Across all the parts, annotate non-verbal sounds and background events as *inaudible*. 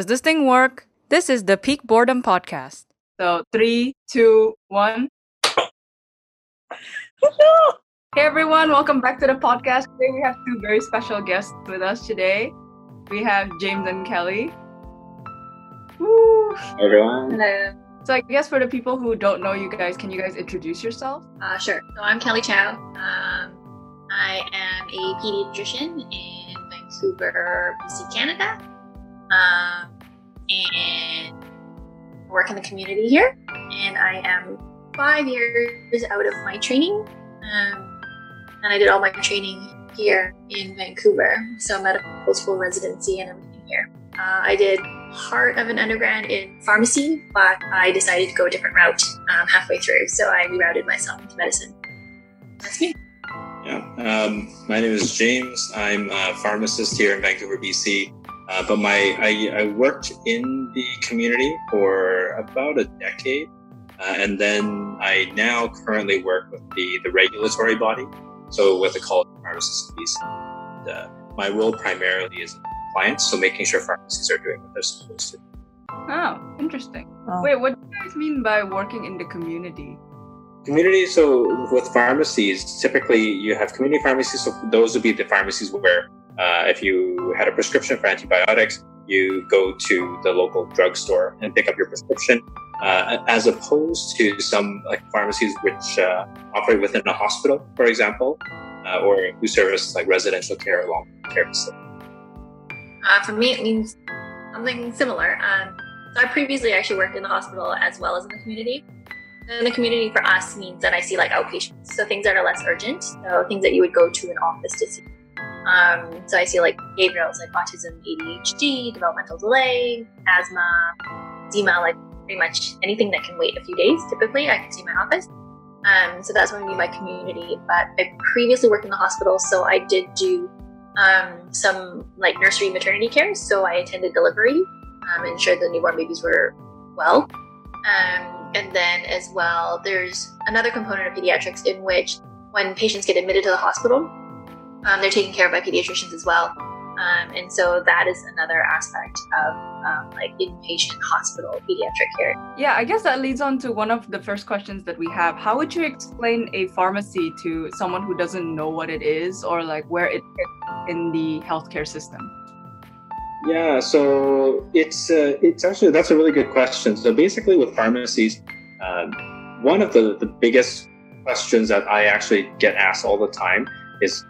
Hello? Does this thing work? This is the Peak Boredom Podcast. So, three, two, one. hey everyone, welcome back to the podcast. Today we have two very special guests with us today. We have James and Kelly. Woo! everyone. Hello. So, I guess for the people who don't know you guys, can you guys introduce yourself? Uh, sure. So I'm Kelly Chow. Um, I am a pediatrician in Vancouver, BC, Canada. Um, and work in the community here. And I am five years out of my training. Um, and I did all my training here in Vancouver. So medical school residency and everything here. Uh, I did part of an undergrad in pharmacy, but I decided to go a different route um, halfway through. So I rerouted myself into medicine. That's me. Yeah. Um, my name is James. I'm a pharmacist here in Vancouver, BC. Uh, but my I, I worked in the community for about a decade, uh, and then I now currently work with the the regulatory body, so with the College of Pharmacists of BC. And, uh, my role primarily is compliance, so making sure pharmacies are doing what they're supposed to. Oh, interesting. Oh. Wait, what do you guys mean by working in the community? Community, so with pharmacies, typically you have community pharmacies. So those would be the pharmacies where uh, if you had a prescription for antibiotics, you go to the local drugstore and pick up your prescription, uh, as opposed to some like pharmacies which uh, operate within a hospital, for example, uh, or who service like residential care long-term care facilities. Uh, for me, it means something similar. Um, so I previously actually worked in the hospital as well as in the community. And the community for us means that I see like outpatients, so things that are less urgent, so things that you would go to an office to see. Um, so I see like behaviorals like autism, ADHD, developmental delay, asthma, eczema, like pretty much anything that can wait a few days. Typically, I can see my office. Um, so that's what I mean my community. But I previously worked in the hospital, so I did do um, some like nursery maternity care. So I attended delivery, um, ensured the newborn babies were well. Um, and then as well, there's another component of pediatrics in which when patients get admitted to the hospital, um, they're taken care of by pediatricians as well. Um, and so that is another aspect of um, like inpatient hospital pediatric care. Yeah, I guess that leads on to one of the first questions that we have. How would you explain a pharmacy to someone who doesn't know what it is or like where it fits in the healthcare system? Yeah, so it's uh, it's actually that's a really good question. So basically, with pharmacies, um, one of the the biggest questions that I actually get asked all the time is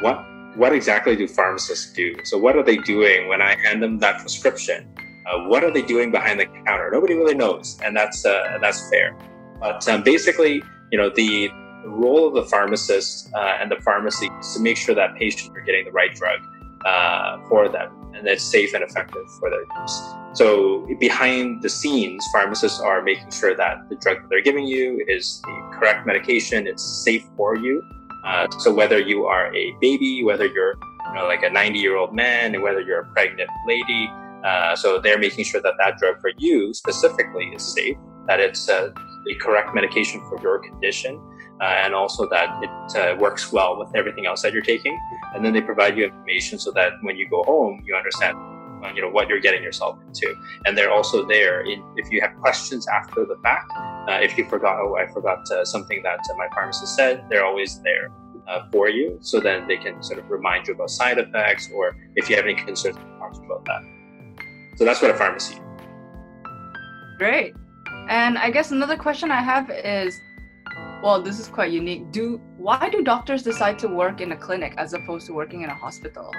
what what exactly do pharmacists do? So what are they doing when I hand them that prescription? Uh, what are they doing behind the counter? Nobody really knows, and that's uh, that's fair. But um, basically, you know, the role of the pharmacist uh, and the pharmacy is to make sure that patients are getting the right drug uh, for them and it's safe and effective for their use. So behind the scenes, pharmacists are making sure that the drug that they're giving you is the correct medication, it's safe for you. Uh, so whether you are a baby, whether you're you know, like a 90 year old man, and whether you're a pregnant lady, uh, so they're making sure that that drug for you specifically is safe, that it's uh, the correct medication for your condition, uh, and also that it uh, works well with everything else that you're taking. And then they provide you information so that when you go home, you understand, you know, what you're getting yourself into. And they're also there in, if you have questions after the fact. Uh, if you forgot, oh, I forgot uh, something that uh, my pharmacist said, they're always there. Uh, for you, so then they can sort of remind you about side effects, or if you have any concerns, about that. So that's what a pharmacy. Great. And I guess another question I have is well, this is quite unique. Do why do doctors decide to work in a clinic as opposed to working in a hospital?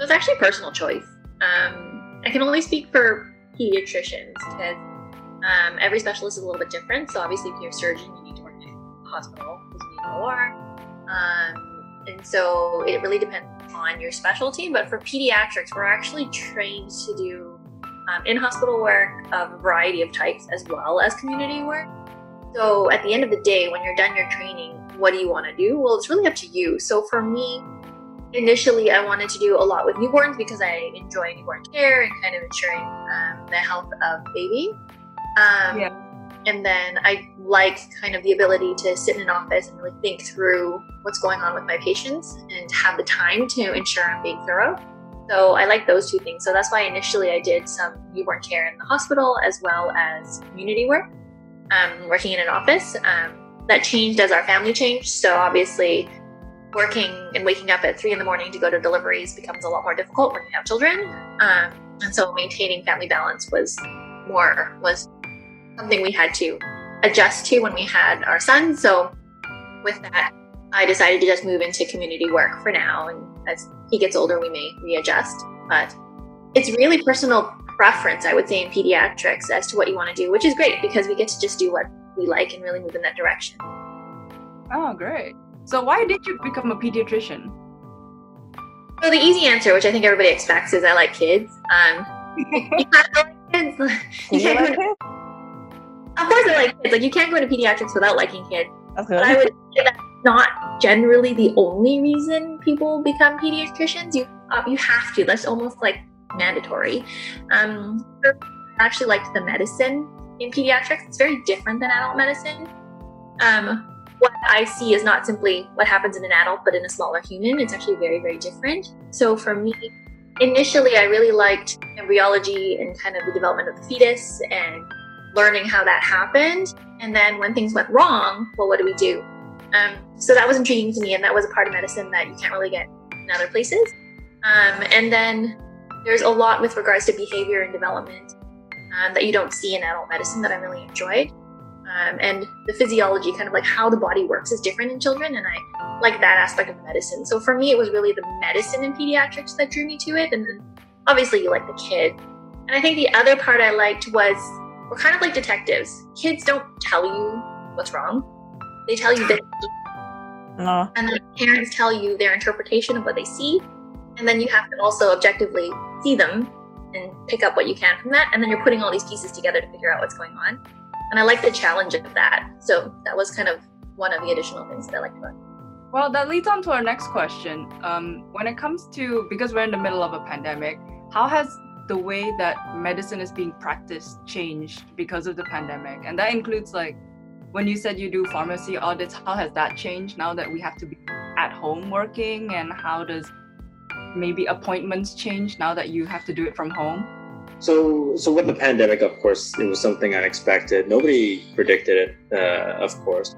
So it's actually a personal choice. Um, I can only speak for pediatricians because um, every specialist is a little bit different. So obviously, if you're a surgeon, you need to work in a hospital because you need an OR. Um, and so it really depends on your specialty. But for pediatrics, we're actually trained to do um, in-hospital work of a variety of types as well as community work. So at the end of the day, when you're done your training, what do you want to do? Well, it's really up to you. So for me, initially I wanted to do a lot with newborns because I enjoy newborn care and kind of ensuring um, the health of baby. Um, Yeah. And then I like kind of the ability to sit in an office and really think through what's going on with my patients and have the time to ensure I'm being thorough. So I like those two things. So that's why initially I did some newborn care in the hospital as well as community work, um, working in an office. Um, that changed as our family changed. So obviously, working and waking up at three in the morning to go to deliveries becomes a lot more difficult when you have children. Um, and so maintaining family balance was more was something we had to adjust to when we had our son. So with that, I decided to just move into community work for now. And as he gets older, we may readjust. But it's really personal preference, I would say, in pediatrics as to what you want to do, which is great because we get to just do what we like and really move in that direction. Oh, great. So, why did you become a pediatrician? So, the easy answer, which I think everybody expects, is I like kids. Um, you *laughs* like kids. *laughs* You can't like kids? Of course, I like kids. Like, you can't go into pediatrics without liking kids. That's good. But I would say that's not generally the only reason people become pediatricians. You uh, you have to. That's almost like mandatory. Um, I actually liked the medicine in pediatrics. It's very different than adult medicine. Um, what I see is not simply what happens in an adult, but in a smaller human. It's actually very, very different. So for me, initially, I really liked embryology and kind of the development of the fetus and learning how that happened. And then when things went wrong, well, what do we do? Um, so that was intriguing to me, and that was a part of medicine that you can't really get in other places. Um, and then there's a lot with regards to behavior and development um, that you don't see in adult medicine that I really enjoyed. Um, and the physiology, kind of like how the body works, is different in children, and I like that aspect of medicine. So for me, it was really the medicine in pediatrics that drew me to it, and then obviously you like the kid. And I think the other part I liked was we're kind of like detectives. Kids don't tell you what's wrong; they tell you that. *laughs* No. And then parents tell you their interpretation of what they see, and then you have to also objectively see them and pick up what you can from that. And then you're putting all these pieces together to figure out what's going on. And I like the challenge of that. So that was kind of one of the additional things that I liked about. Well, that leads on to our next question. Um, when it comes to, because we're in the middle of a pandemic, how has the way that medicine is being practiced changed because of the pandemic? And that includes like when you said you do pharmacy audits, how has that changed now that we have to be at home working? And how does maybe appointments change now that you have to do it from home? So, so with the pandemic, of course, it was something unexpected. Nobody predicted it, uh, of course.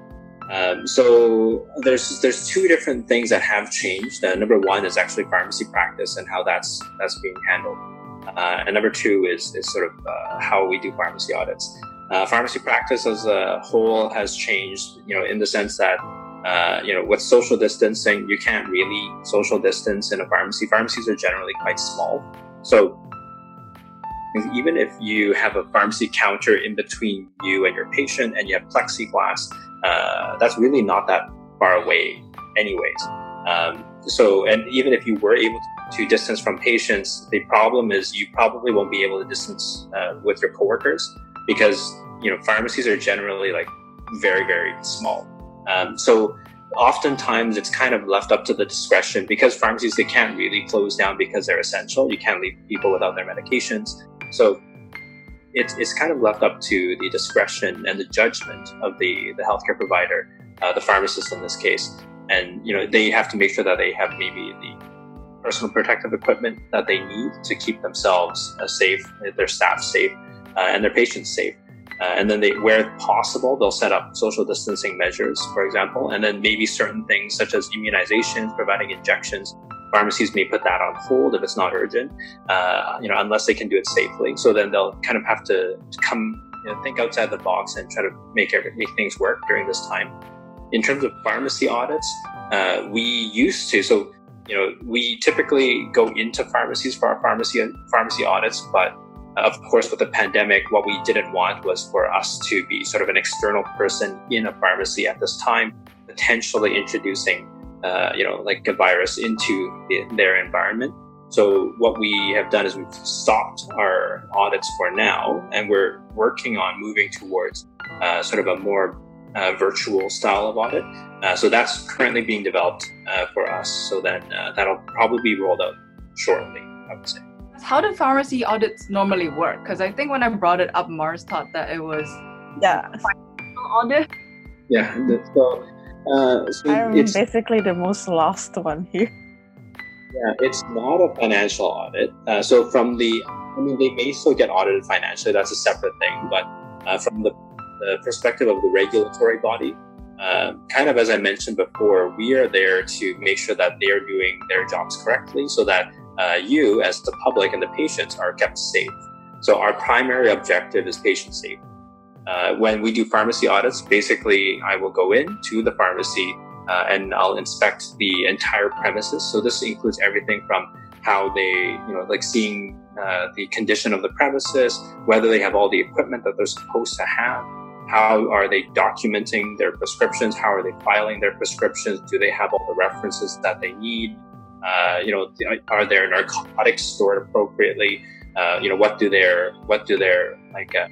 Um, so there's there's two different things that have changed. Uh, number one is actually pharmacy practice and how that's that's being handled, uh, and number two is is sort of uh, how we do pharmacy audits. Uh, pharmacy practice as a whole has changed, you know, in the sense that uh, you know, with social distancing, you can't really social distance in a pharmacy. Pharmacies are generally quite small. So even if you have a pharmacy counter in between you and your patient and you have plexiglass, uh, that's really not that far away, anyways. Um, so, and even if you were able to distance from patients, the problem is you probably won't be able to distance uh, with your coworkers because you know pharmacies are generally like very very small. Um, so oftentimes it's kind of left up to the discretion because pharmacies they can't really close down because they're essential. You can't leave people without their medications. So it's, it's kind of left up to the discretion and the judgment of the, the healthcare provider, uh, the pharmacist in this case. And you know they have to make sure that they have maybe the personal protective equipment that they need to keep themselves uh, safe, their staff safe, uh, and their patients safe. Uh, and then they, where possible, they'll set up social distancing measures, for example, and then maybe certain things such as immunizations, providing injections. Pharmacies may put that on hold if it's not urgent, uh, you know, unless they can do it safely. So then they'll kind of have to come, you know, think outside the box and try to make every, make things work during this time. In terms of pharmacy audits, uh, we used to so you know we typically go into pharmacies for our pharmacy pharmacy audits, but of course, with the pandemic, what we didn't want was for us to be sort of an external person in a pharmacy at this time, potentially introducing, uh, you know, like a virus into the, their environment. So what we have done is we've stopped our audits for now, and we're working on moving towards uh, sort of a more uh, virtual style of audit. Uh, so that's currently being developed uh, for us. So then uh, that'll probably be rolled out shortly, I would say how do pharmacy audits normally work? Because I think when I brought it up, Mars thought that it was yeah audit. Yeah, so, uh, so I'm it's basically the most lost one here. Yeah, it's not a financial audit. Uh, so from the, I mean, they may still get audited financially. That's a separate thing. But uh, from the, the, perspective of the regulatory body, uh, kind of as I mentioned before, we are there to make sure that they are doing their jobs correctly, so that uh, you, as the public and the patients, are kept safe. So our primary objective is patient safety. Uh, when we do pharmacy audits, basically, I will go in to the pharmacy uh, and I'll inspect the entire premises. So this includes everything from how they, you know, like seeing uh, the condition of the premises, whether they have all the equipment that they're supposed to have, how are they documenting their prescriptions, how are they filing their prescriptions, do they have all the references that they need, uh, you know, are their narcotics stored appropriately, uh, you know, what do their what do their like uh,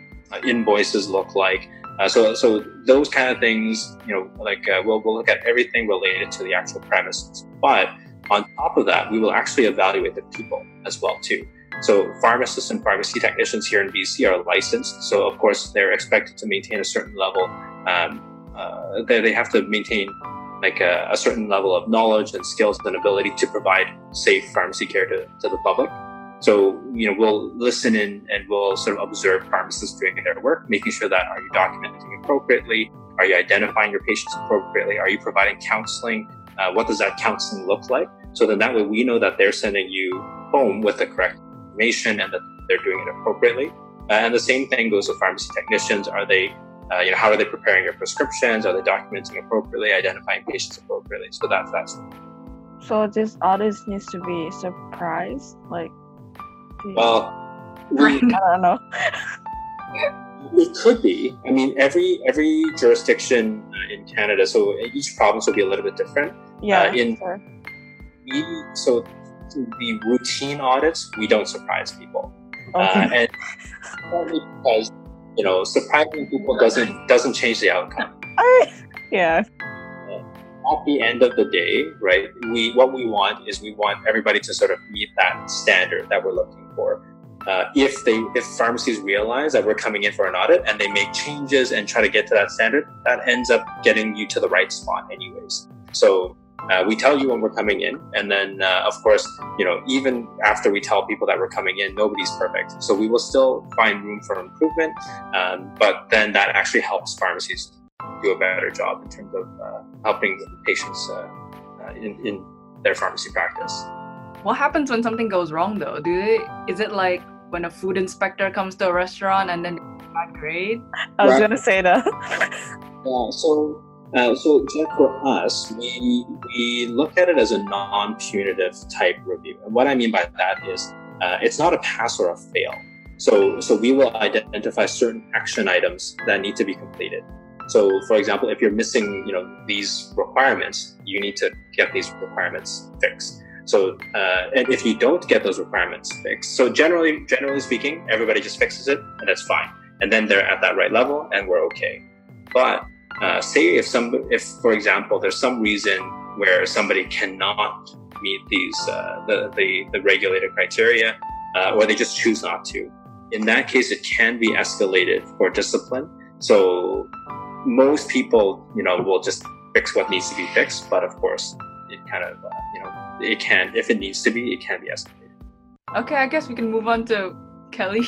invoices look like. Uh, so, so those kind of things, you know, like uh, we'll, we'll look at everything related to the actual premises. But on top of that, we will actually evaluate the people as well too. So pharmacists and pharmacy technicians here in BC are licensed. So of course they're expected to maintain a certain level. Um, uh, they, they have to maintain like a, a, certain level of knowledge and skills and ability to provide safe pharmacy care to, to the public. So, you know, we'll listen in and we'll sort of observe pharmacists doing their work, making sure that are you documenting appropriately? Are you identifying your patients appropriately? Are you providing counseling? Uh, what does that counseling look like? So then that way we know that they're sending you home with the correct information and that they're doing it appropriately. Uh, and the same thing goes with pharmacy technicians. Are they, uh, you know, how are they preparing your prescriptions? Are they documenting appropriately, identifying patients appropriately? So that's that's. So this audit needs to be surprise, like well, we, *laughs* I don't know. it could be. I mean, every every jurisdiction in Canada, so each province will be a little bit different. Yeah. Uh, in sure. we so the routine audits, we don't surprise people, uh, okay. uh, and because you know surprising people doesn't doesn't change the outcome. yeah at the end of the day, right, we what we want is we want everybody to sort of meet that standard that we're looking for. Uh, if they if pharmacies realize that we're coming in for an audit and they make changes and try to get to that standard, that ends up getting you to the right spot anyways. So uh, we tell you when we're coming in, and then uh, of course, you know, even after we tell people that we're coming in, nobody's perfect. So we will still find room for improvement, um, but then that actually helps pharmacies do a better job in terms of uh, helping patients uh, uh, in, in their pharmacy practice. What happens when something goes wrong though? Do they is it like when a food inspector comes to a restaurant and then bad grade? I was right. gonna say that. *laughs* yeah, so uh, so Jeff, for us, we we look at it as a non-punitive type review, and what I mean by that is uh, it's not a pass or a fail. So so we will identify certain action items that need to be completed. So, for example, if you're missing, you know, these requirements, you need to get these requirements fixed. So, uh, and if you don't get those requirements fixed, so generally, generally speaking, everybody just fixes it and that's fine. And then they're at that right level and we're okay. But uh, say if some, if for example, there's some reason where somebody cannot meet these uh, the, the the regulated criteria, uh, or they just choose not to. In that case, it can be escalated for discipline. So most people, you know, will just fix what needs to be fixed. But of course, it kind of, uh, you know, it can, if it needs to be, it can be escalated. Okay, I guess we can move on to Kelly.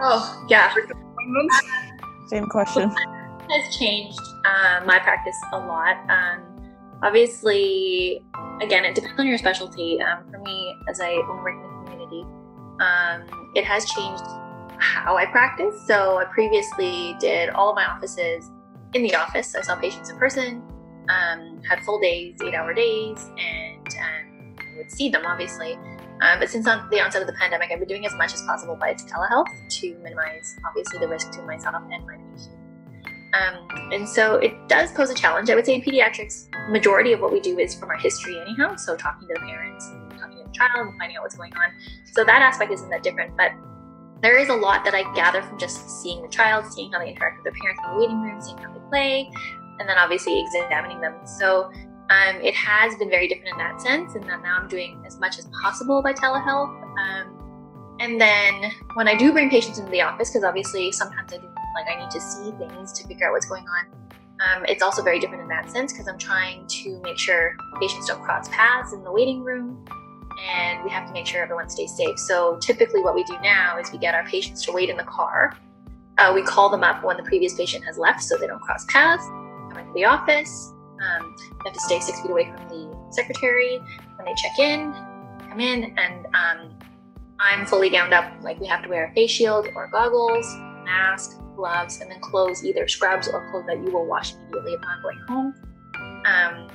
Oh, yeah. Same question. has changed uh, my practice a lot. Um, obviously, again, it depends on your specialty. Um, for me, as I work in the community, um, it has changed how I practice. So I previously did all of my offices in the office. I saw patients in person, um, had full days, eight hour days, and um, would see them obviously. Um, but since on the onset of the pandemic, I've been doing as much as possible by telehealth to minimize, obviously, the risk to myself and my patient. Um, and so it does pose a challenge. I would say in pediatrics, majority of what we do is from our history anyhow. So talking to the parents, talking to the child, finding out what's going on. So that aspect isn't that different. But there is a lot that I gather from just seeing the child, seeing how they interact with their parents in the waiting room, seeing how they play, and then obviously examining them. So um, it has been very different in that sense, and that now I'm doing as much as possible by telehealth. Um, and then when I do bring patients into the office, because obviously sometimes I do like I need to see things to figure out what's going on. Um, it's also very different in that sense because I'm trying to make sure patients don't cross paths in the waiting room and we have to make sure everyone stays safe. So typically, what we do now is we get our patients to wait in the car. Uh, we call them up when the previous patient has left, so they don't cross paths. Come into the office. Um, they have to stay six feet away from the secretary when they check in. Come in, and um, I'm fully gowned up. Like we have to wear a face shield or goggles, mask, gloves, and then clothes, either scrubs or clothes that you will wash immediately upon going home. Um,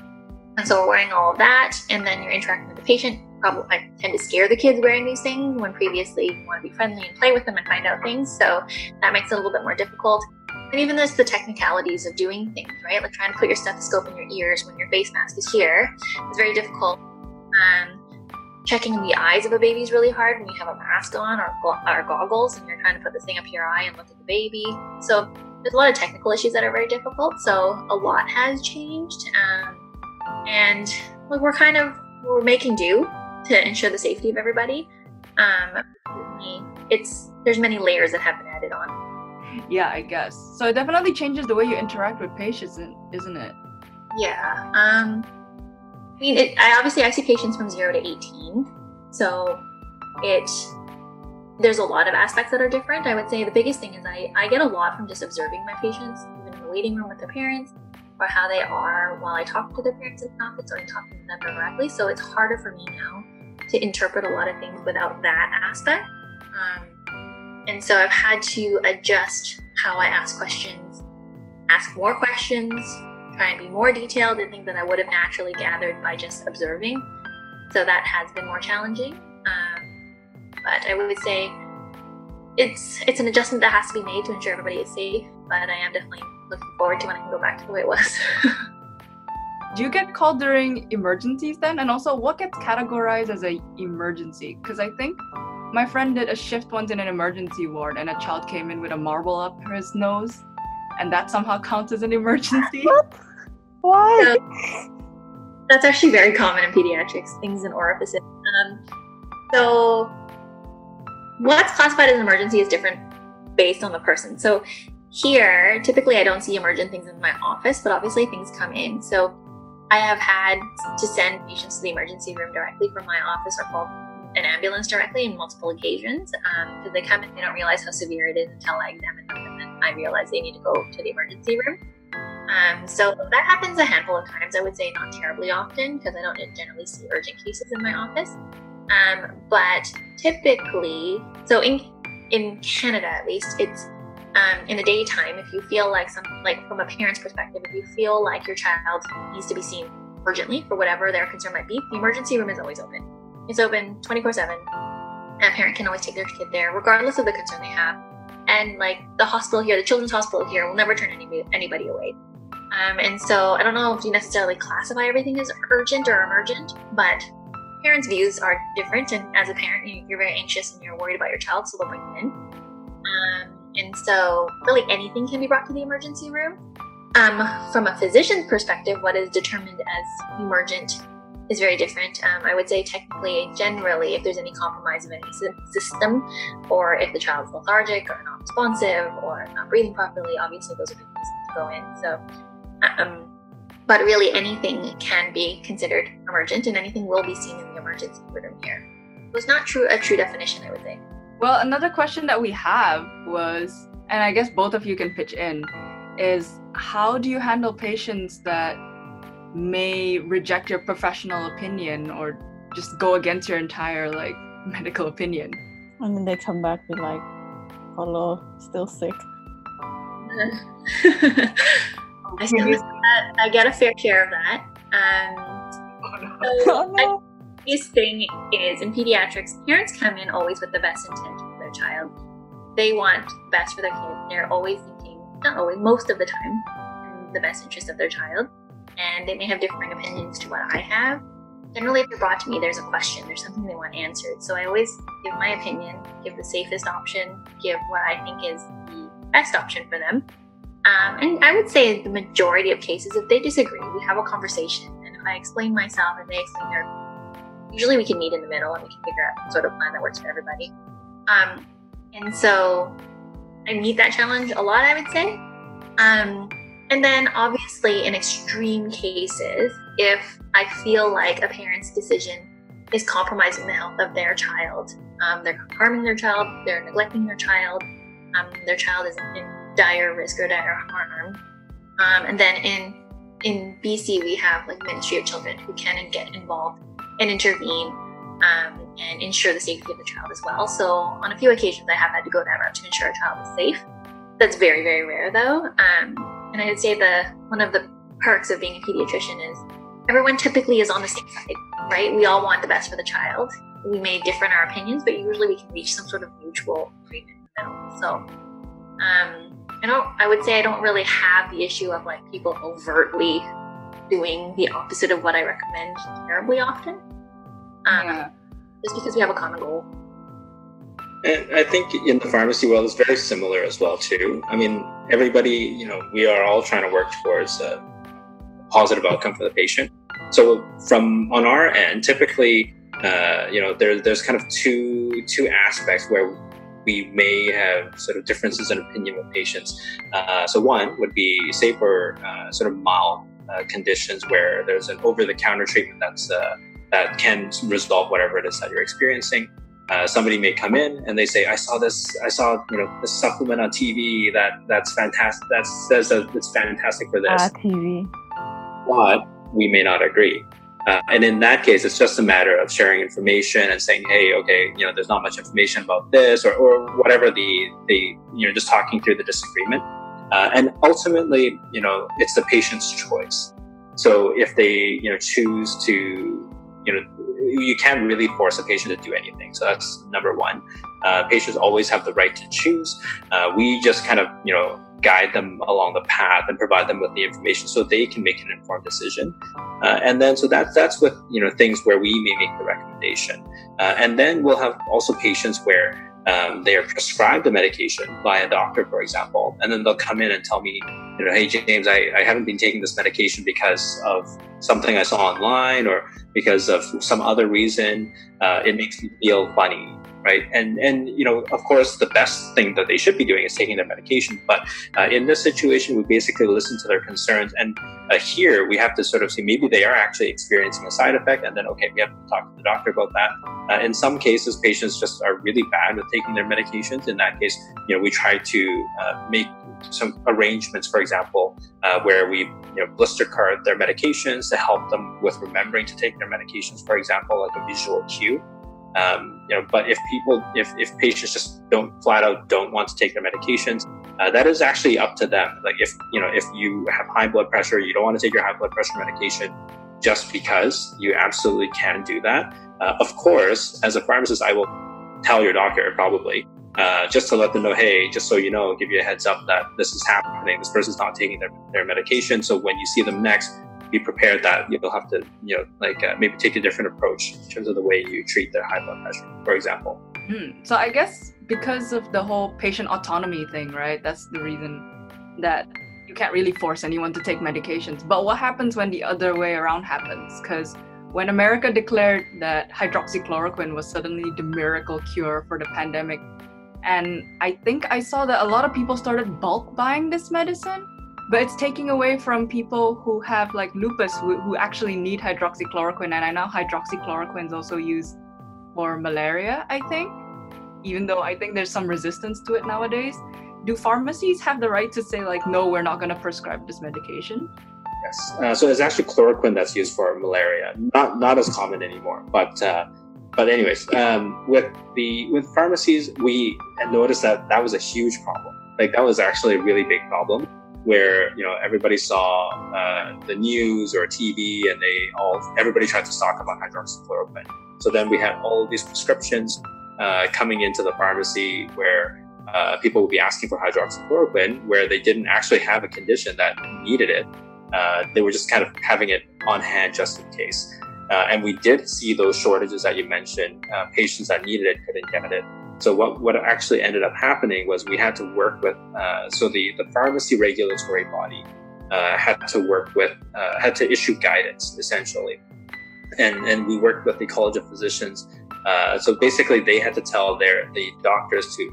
and so we're wearing all of that, and then you're interacting with the patient. I tend to scare the kids wearing these things when previously you want to be friendly and play with them and find out things. So that makes it a little bit more difficult. And even there's the technicalities of doing things, right? Like trying to put your stethoscope in your ears when your face mask is here. It's very difficult. Um, checking the eyes of a baby is really hard when you have a mask on or, or goggles and you're trying to put this thing up your eye and look at the baby. So there's a lot of technical issues that are very difficult. So a lot has changed. Um, and we're kind of we're making do to ensure the safety of everybody. Um, it's there's many layers that have been added on. Yeah, I guess. So it definitely changes the way you interact with patients, isn't it? Yeah. Um, I mean, it, I obviously I see patients from zero to eighteen, so it there's a lot of aspects that are different. I would say the biggest thing is I I get a lot from just observing my patients, even in the waiting room with their parents, how they are while I talk to their parents in office or I'm talking to them directly. So it's harder for me now to interpret a lot of things without that aspect. Um, and so I've had to adjust how I ask questions, ask more questions, try and be more detailed in things that I would have naturally gathered by just observing. So that has been more challenging. Um, but I would say it's it's an adjustment that has to be made to ensure everybody is safe. But I am definitely looking forward to when I can go back to the way it was. *laughs* Do you get called during emergencies then? And also, what gets categorized as an emergency? Because I think my friend did a shift once in an emergency ward, and a child came in with a marble up his nose, and that somehow counts as an emergency. *laughs* What? Why? So, that's actually very common in pediatrics, things in orifices. Um, so, what's classified as an emergency is different based on the person. So, here, typically I don't see emergent things in my office, but obviously things come in. So I have had to send patients to the emergency room directly from my office or call an ambulance directly in multiple occasions because um, they come in, they don't realize how severe it is until I examine them, and then I realize they need to go to the emergency room. Um, so that happens a handful of times. I would say not terribly often because I don't generally see urgent cases in my office. Um, but typically, so in in Canada at least, it's um, in the daytime, if you feel like like from a parent's perspective, if you feel like your child needs to be seen urgently for whatever their concern might be, the emergency room is always open. It's open 24 7. And a parent can always take their kid there, regardless of the concern they have. And like the hospital here, the children's hospital here will never turn anybody, anybody away. Um, and so I don't know if you necessarily classify everything as urgent or emergent, but parents' views are different. And as a parent, you're very anxious and you're worried about your child, so they'll bring them in. Um, and so, really, anything can be brought to the emergency room. Um, from a physician's perspective, what is determined as emergent is very different. Um, I would say, technically, generally, if there's any compromise of any system, or if the child's lethargic or not responsive or not breathing properly, obviously those are the things to go in. So, um, but really, anything can be considered emergent, and anything will be seen in the emergency room here. It was not true a true definition, I would say. Well, another question that we have was, and I guess both of you can pitch in, is how do you handle patients that may reject your professional opinion or just go against your entire like *laughs* medical opinion? And then they come back with like, hello, still sick. *laughs* I, still, *laughs* I get a fair share of that. Um, oh, no. So oh, no. Biggest thing is in pediatrics, parents come in always with the best intent for their child. They want the best for their kid. They're always thinking, not always, most of the time, the best interest of their child. And they may have differing opinions to what I have. Generally, if they're brought to me, there's a question, there's something they want answered. So I always give my opinion, give the safest option, give what I think is the best option for them. Um, and I would say the majority of cases, if they disagree, we have a conversation. And if I explain myself and they explain their usually we can meet in the middle and we can figure out sort of plan that works for everybody. Um, and so I meet that challenge a lot, I would say. Um, and then obviously in extreme cases, if I feel like a parent's decision is compromising the health of their child. Um, they're harming their child, they're neglecting their child, um, their child is in dire risk or dire harm. Um, and then in in BC, we have like Ministry of Children who can get involved and intervene um, and ensure the safety of the child as well. So on a few occasions, I have had to go that route to ensure a child is safe. That's very very rare though. Um, and I would say the one of the perks of being a pediatrician is everyone typically is on the same side, right? We all want the best for the child. We may differ in our opinions, but usually we can reach some sort of mutual agreement in the middle. So, um, I don't, I would say I don't really have the issue of like people overtly doing the opposite of what I recommend terribly often. Um, yeah. Just because we have a common goal. And I think in the pharmacy world, it's very similar as well too. I mean, everybody, you know, we are all trying to work towards a positive outcome for the patient. So from on our end, typically, uh, you know, there, there's kind of two two aspects where we may have sort of differences in opinion with patients. Uh, so one would be say for uh, sort of mild uh, conditions where there's an over-the-counter treatment that's uh, that can resolve whatever it is that you're experiencing. Uh, somebody may come in and they say, "I saw this. I saw you know this supplement on TV. That that's fantastic. That says that it's fantastic for this." Ah, TV. But we may not agree. Uh, and in that case, it's just a matter of sharing information and saying, "Hey, okay, you know, there's not much information about this, or, or whatever the the you know, just talking through the disagreement." Uh, and ultimately, you know, it's the patient's choice. So if they you know choose to you know you can't really force a patient to do anything. So that's number one. Uh, patients always have the right to choose. Uh, we just kind of, you know, guide them along the path and provide them with the information so they can make an informed decision. Uh, and then, so that's that's with you know things where we may make the recommendation. Uh, and then we'll have also patients where um, they are prescribed a medication by a doctor, for example, and then they'll come in and tell me, you know, hey James, I, I haven't been taking this medication because of something I saw online or because of some other reason. Uh, it makes me feel funny, right? And and you know, of course, the best thing that they should be doing is taking their medication. But uh, in this situation, we basically listen to their concerns, and uh, here we have to sort of see maybe they are actually experiencing a side effect, and then okay, we have to talk to the doctor about that. Uh, in some cases, patients just are really bad with taking their medications. In that case, you know, we try to uh, make some arrangements, for example, uh, where we you know blister card their medications to help them with remembering to take their medications, for example, like a visual cue. Um, you know, but if people, if, if patients just don't flat out don't want to take their medications, uh, that is actually up to them. Like if you know if you have high blood pressure, you don't want to take your high blood pressure medication just because you absolutely can do that. Uh, of course, as a pharmacist, I will tell your doctor probably uh, just to let them know, hey, just so you know, give you a heads up that this is happening. This person's not taking their, their medication. So when you see them next, be prepared that you'll have to, you know, like uh, maybe take a different approach in terms of the way you treat their high blood pressure, for example. Hmm. So I guess because of the whole patient autonomy thing, right? That's the reason that you can't really force anyone to take medications. But what happens when the other way around happens? Because when America declared that hydroxychloroquine was suddenly the miracle cure for the pandemic, and I think I saw that a lot of people started bulk buying this medicine but it's taking away from people who have like lupus who, who actually need hydroxychloroquine and i know hydroxychloroquine is also used for malaria i think even though i think there's some resistance to it nowadays. Do pharmacies have the right to say like no we're not going to prescribe this medication yes. Uh, so it's actually chloroquine that's used for malaria. Not not as common anymore but uh, but anyways um, with the with pharmacies we noticed that that was a huge problem. Like that was actually a really big problem where you know everybody saw uh, the news or TV and they all everybody tried to talk about hydroxychloroquine. So then we had all these prescriptions uh, coming into the pharmacy where uh, people would be asking for hydroxychloroquine where they didn't actually have a condition that needed it. Uh, they were just kind of having it on hand just in case. Uh, and we did see those shortages that you mentioned. Uh, patients that needed it couldn't get it. So what, what actually ended up happening was we had to work with, uh, so the, the pharmacy regulatory body uh, had to work with, uh, had to issue guidance essentially. And, and we worked with the College of Physicians. Uh, so basically they had to tell their, the doctors to,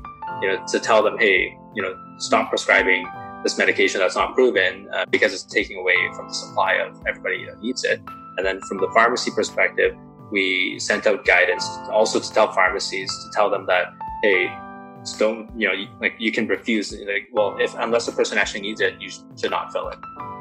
you know, to tell them, hey, you know, stop prescribing this medication that's not proven uh, because it's taking away from the supply of everybody that needs it. And then from the pharmacy perspective, we sent out guidance also to tell pharmacies to tell them that hey don't you know like you can refuse like well if unless the person actually needs it you should not fill it.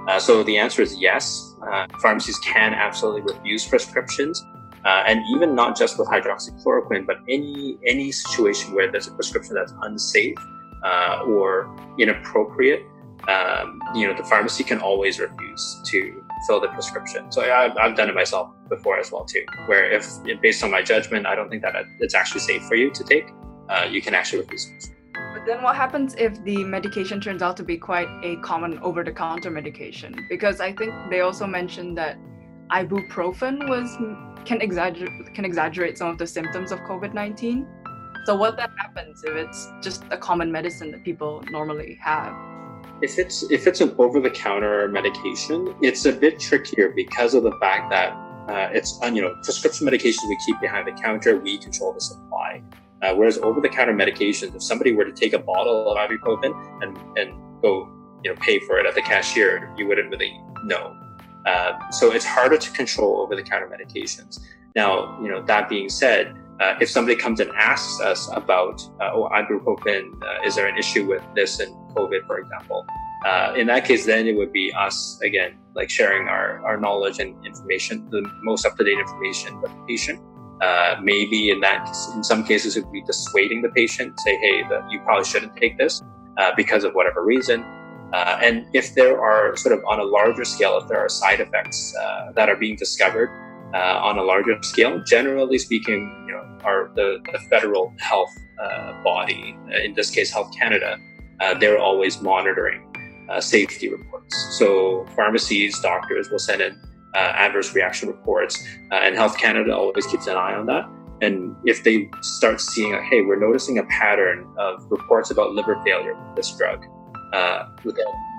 Uh, so the answer is yes. Uh, pharmacies can absolutely refuse prescriptions. Uh, and even not just with hydroxychloroquine but any any situation where there's a prescription that's unsafe uh, or inappropriate um, you know the pharmacy can always refuse to fill the prescription so I, i've done it myself before as well too where if based on my judgment i don't think that it's actually safe for you to take uh, you can actually refuse. But then what happens if the medication turns out to be quite a common over the counter medication? Because I think they also mentioned that ibuprofen was can exaggerate can exaggerate some of the symptoms of COVID-19. So what then happens if it's just a common medicine that people normally have? If it's if it's an over-the-counter medication, it's a bit trickier because of the fact that uh, it's you know prescription medications we keep behind the counter, we control the supply. Uh, whereas over-the-counter medications, if somebody were to take a bottle of ibuprofen and and go you know pay for it at the cashier, you wouldn't really know. Uh, so it's harder to control over-the-counter medications. Now, you know that being said, uh, if somebody comes and asks us about, uh, oh, ibuprofen, uh, is there an issue with this in COVID, for example? Uh, in that case, then it would be us again, like sharing our, our knowledge and information, the most up to date information with the patient, uh, maybe in that, in some cases, it would be dissuading the patient, say, hey, the, you probably shouldn't take this uh, because of whatever reason. And if there are sort of on a larger scale, if there are side effects that are being discovered uh, on a larger scale, generally speaking, you know, the, the federal health body, in this case, Health Canada, they're always monitoring safety reports. So pharmacies, doctors will send in uh, adverse reaction reports, uh, and Health Canada always keeps an eye on that. And if they start seeing, hey, we're noticing a pattern of reports about liver failure with this drug, uh,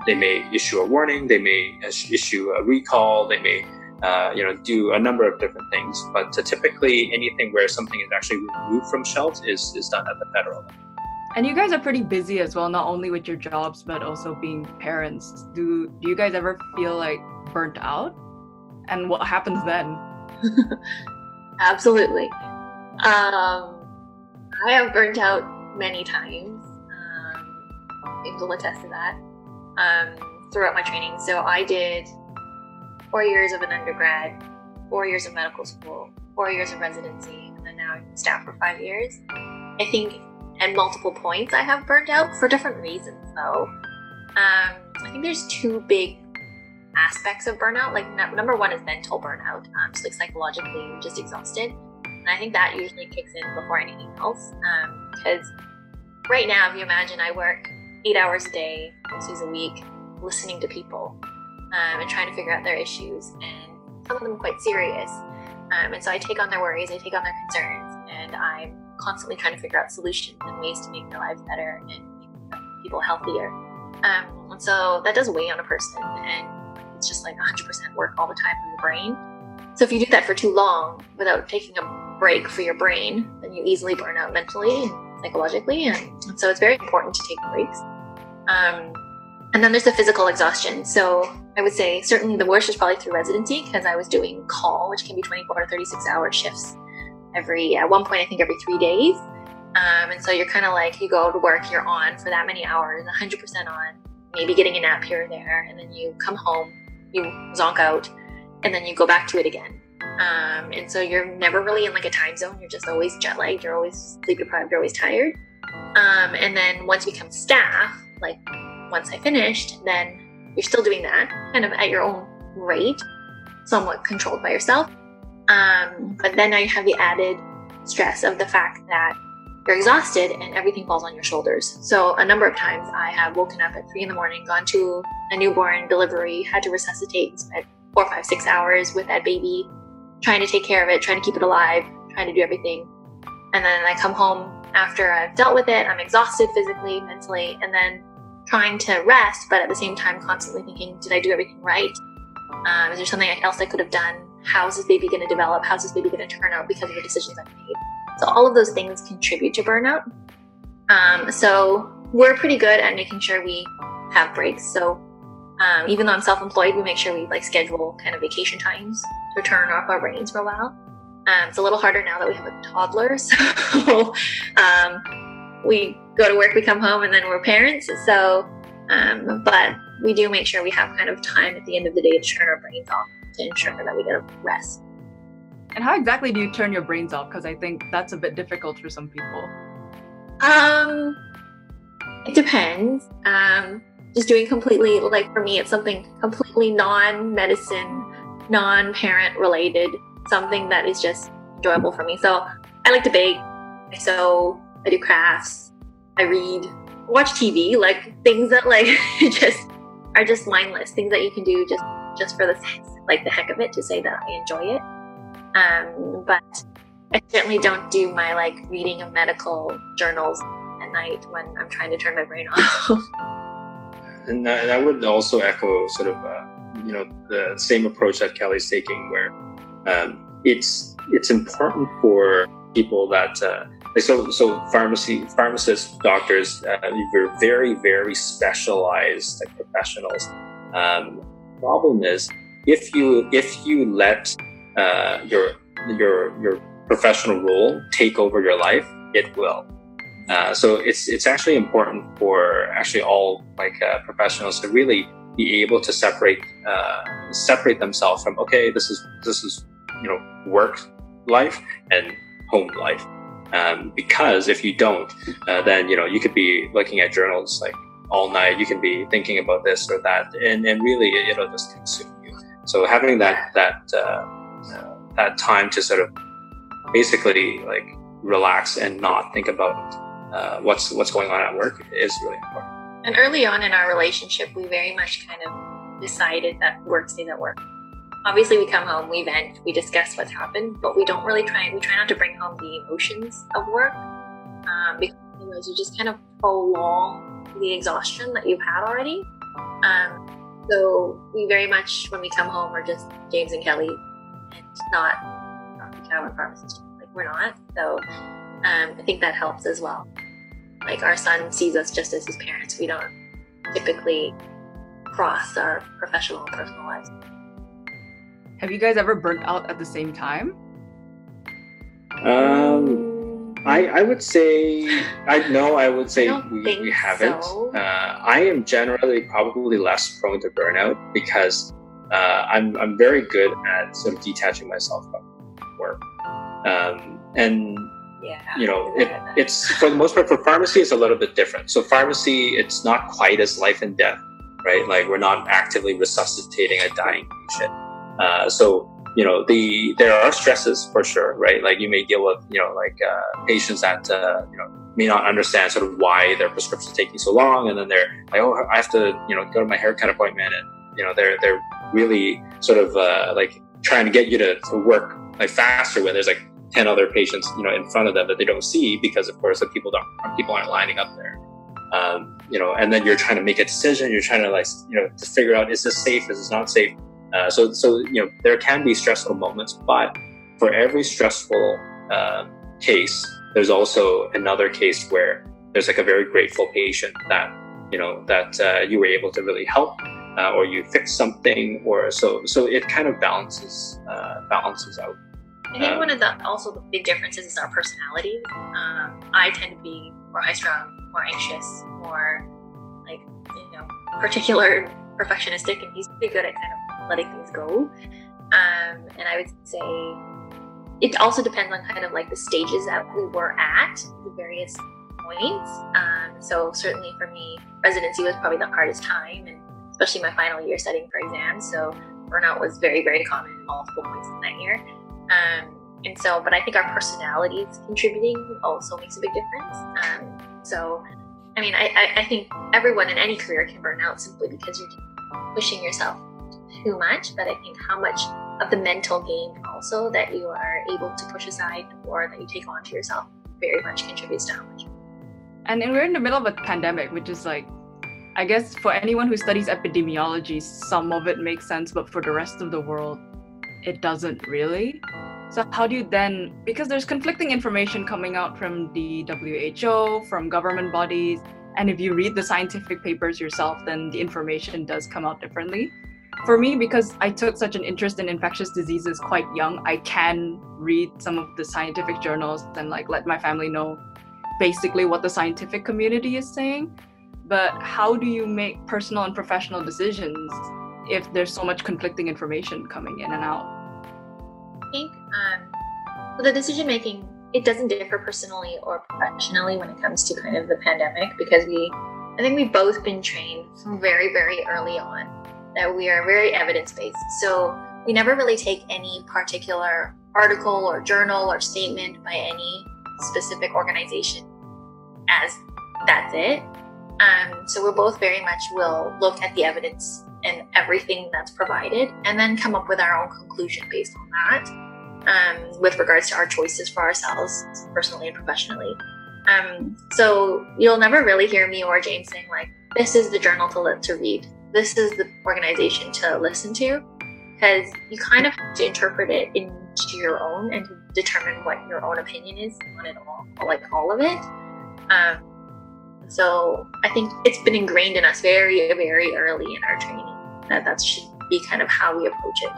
they may issue a warning, they may issue a recall, they may uh, you know, do a number of different things. But typically, anything where something is actually removed from shelves is, is done at the federal level. And you guys are pretty busy as well, not only with your jobs, but also being parents. Do, do you guys ever feel like burnt out? and what happens then? *laughs* Absolutely. Um, I have burnt out many times. Um, James will attest to that. Um, throughout my training, so I did four years of an undergrad, four years of medical school, four years of residency, and then now I'm staff for five years. I think at multiple points I have burned out for different reasons, though. Um, I think there's two big aspects of burnout. Like number one is mental burnout, um, so like psychologically you're just exhausted, and I think that usually kicks in before anything else. Because um, right now, if you imagine, I work eight hours a day, six days a week, listening to people um, and trying to figure out their issues, and some of them quite serious. Um, and so I take on their worries, I take on their concerns, and I'm constantly trying to figure out solutions and ways to make their lives better and people healthier. Um, and so that does weigh on a person, and it's just like 100% work all the time for your brain. So if you do that for too long without taking a break for your brain, then you easily burn out mentally and psychologically. And, and so it's very important to take breaks. Um, and then there's the physical exhaustion. So I would say certainly the worst is probably through residency because I was doing call, which can be 24 to 36 hour shifts every, at one point, I think every three days. Um, and so you're kind of like, you go to work, you're on for that many hours, 100% on, maybe getting a nap here or there, and then you come home, you zonk out and then you go back to it again. Um, and so you're never really in like a time zone. You're just always jet lagged. You're always sleep deprived. You're always tired. Um, and then once you become staff, like once I finished, then you're still doing that kind of at your own rate, somewhat controlled by yourself. Um, but then now you have the added stress of the fact that you're exhausted and everything falls on your shoulders. So a number of times I have woken up at three in the morning, gone to a newborn delivery, had to resuscitate, and spent four, five, six hours with that baby, trying to take care of it, trying to keep it alive, trying to do everything. And then I come home after I've dealt with it, I'm exhausted physically, mentally, and then trying to rest, but at the same time constantly thinking, did I do everything right? Um, is there something else I could have done? How's this baby going to develop? How's this baby going to turn out because of the decisions I've made? So all of those things contribute to burnout. Um, so we're pretty good at making sure we have breaks. So um, even though I'm self-employed, we make sure we like schedule kind of vacation times to turn off our brains for a while. Um, it's a little harder now that we have a toddler. *laughs* So um, we go to work, we come home, and then we're parents. So, um, but we do make sure we have kind of time at the end of the day to turn our brains off to ensure that we get a rest. And how exactly do you turn your brains off? Because I think that's a bit difficult for some people. Um, it depends. Um, just doing completely like for me, it's something completely non-medicine, non-parent related, something that is just enjoyable for me. So I like to bake. I sew. I do crafts. I read. Watch TV. Like things that like *laughs* just are just mindless. Things that you can do just just for the like the heck of it to say that I enjoy it. Um, but I certainly don't do my like reading of medical journals at night when I'm trying to turn my brain *laughs* off. and, I, and I would also echo sort of uh, you know the same approach that Kelly's taking, where um, it's it's important for people that uh, so so pharmacy pharmacists, doctors, uh, you're very very specialized like professionals. Um, problem is if you if you let uh, your your your professional role take over your life, it will. Uh, so it's it's actually important for actually all like uh, professionals to really be able to separate uh, separate themselves from okay, this is this is you know work life and home life. Um, because if you don't, uh, then you know you could be looking at journals like all night. You can be thinking about this or that, and and really it'll just consume you. So having that that uh, that time to sort of basically like relax and not think about uh, what's what's going on at work is really important. And early on in our relationship, we very much kind of decided that work stays at work. Obviously, we come home, we vent, we discuss what's happened, but we don't really try. We try not to bring home the emotions of work um, because otherwise you just kind of prolong the exhaustion that you've had already. Um, so we very much, when we come home, are just James and Kelly and not Dr. Cow pharmacist. Like we're not. So um, I think that helps as well. Like our son sees us just as his parents. We don't typically cross our professional and personal lives. Have you guys ever burnt out at the same time? Um, I I would say I no, I would say I we, we haven't. so. Uh, I am generally probably less prone to burnout because uh, I'm I'm very good at sort of detaching myself from work. Um, and Yeah. you know, it, it's for the most part for pharmacy, it's a little bit different. So pharmacy, it's not quite as life and death, right? Like we're not actively resuscitating a dying patient. Uh, so you know, the there are stresses for sure, right? Like you may deal with you know like uh, patients that uh, you know may not understand sort of why their prescription is taking so long, and then they're like, oh, I have to you know go to my haircut appointment, and you know they're they're really sort of uh, like trying to get you to, to work like faster when there's like 10 other patients you know in front of them that they don't see because of course the people don't people aren't lining up there um, you know and then you're trying to make a decision you're trying to like you know to figure out is this safe is this not safe uh, so so you know there can be stressful moments but for every stressful uh, case there's also another case where there's like a very grateful patient that you know that uh, you were able to really help uh, or you fix something or so so it kind of balances uh, balances out I think one of the also the big differences is our personality. Um, I tend to be more high strung, more anxious, more like you know particular, perfectionistic, and he's pretty good at kind of letting things go. Um, and I would say it also depends on kind of like the stages that we were at, the various points. Um, so certainly for me, residency was probably the hardest time, and especially my final year studying for exams. So burnout was very, very common in multiple points in that year. Um, and so, but I think our personalities contributing also makes a big difference. Um, so, I mean, I, I think everyone in any career can burn out simply because you're pushing yourself too much. But I think how much of the mental game also that you are able to push aside or that you take on to yourself very much contributes to how much. And we're in the middle of a pandemic, which is like, I guess for anyone who studies epidemiology, some of it makes sense, but for the rest of the world, it doesn't really. So, how do you then, because there's conflicting information coming out from the WHO, from government bodies, and if you read the scientific papers yourself, then the information does come out differently. For me, because I took such an interest in infectious diseases quite young, I can read some of the scientific journals and like let my family know basically what the scientific community is saying. But how do you make personal and professional decisions if there's so much conflicting information coming in and out? I think um, the decision making it doesn't differ personally or professionally when it comes to kind of the pandemic because we I think we've both been trained from very very early on that we are very evidence based. So we never really take any particular article or journal or statement by any specific organization as that's it. Um, so we're both very much will look at the evidence and everything that's provided and then come up with our own conclusion based on that um, with regards to our choices for ourselves, personally and professionally. Um, so you'll never really hear me or James saying like, "This is the journal to to read. This is the organization to listen to," because you kind of have to interpret it into your own and to determine what your own opinion is on it all, like all of it. Um, so I think it's been ingrained in us very, very early in our training that that should be kind of how we approach it.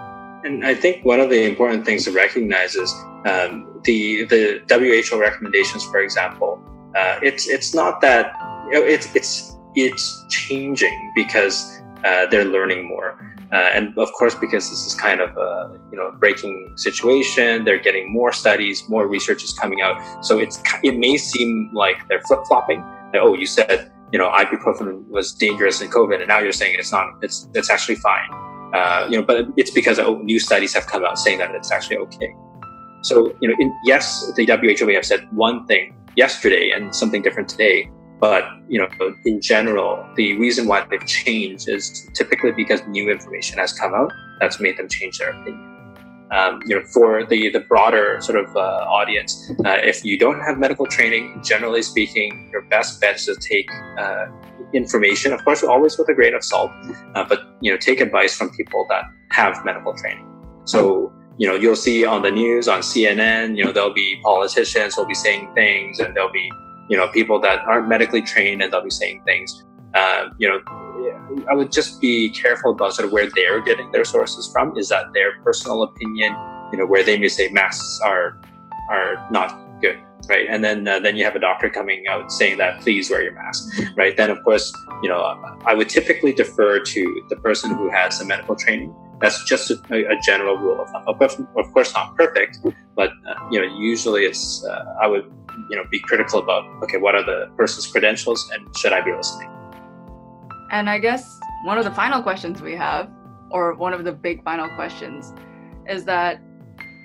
And I think one of the important things to recognize is um, the the WHO recommendations, for example. Uh, it's it's not that it's it's it's changing because uh, they're learning more, uh, and of course because this is kind of a you know breaking situation. They're getting more studies, more research is coming out. So it's it may seem like they're flip flopping. Oh, you said you know ibuprofen was dangerous in COVID, and now you're saying it's not. It's it's actually fine uh, you know, but it's because oh, new studies have come out saying that it's actually okay. So, you know, in, yes, the WHO may have said one thing yesterday and something different today, but you know, in general, the reason why they've changed is typically because new information has come out that's made them change their opinion. Um, you know, for the the broader sort of uh, audience, uh, if you don't have medical training, generally speaking, your best bet is to take uh, information, of course, always with a grain of salt, uh, but you know, take advice from people that have medical training. So you know, you'll see on the news on CNN, you know, there'll be politicians who'll be saying things, and there'll be you know people that aren't medically trained, and they'll be saying things. Uh, you know, I would just be careful about sort of where they're getting their sources from. Is that their personal opinion? You know, where they may say masks are are not good right? And then uh, then you have a doctor coming out saying that please wear your mask, right? Then of course, you know, I would typically defer to the person who has some medical training. That's just a, a general rule of thumb. Course, of course, not perfect, but uh, you know, usually it's uh, I would you know be critical about okay, what are the person's credentials and should I be listening? And I guess one of the final questions we have, or one of the big final questions, is that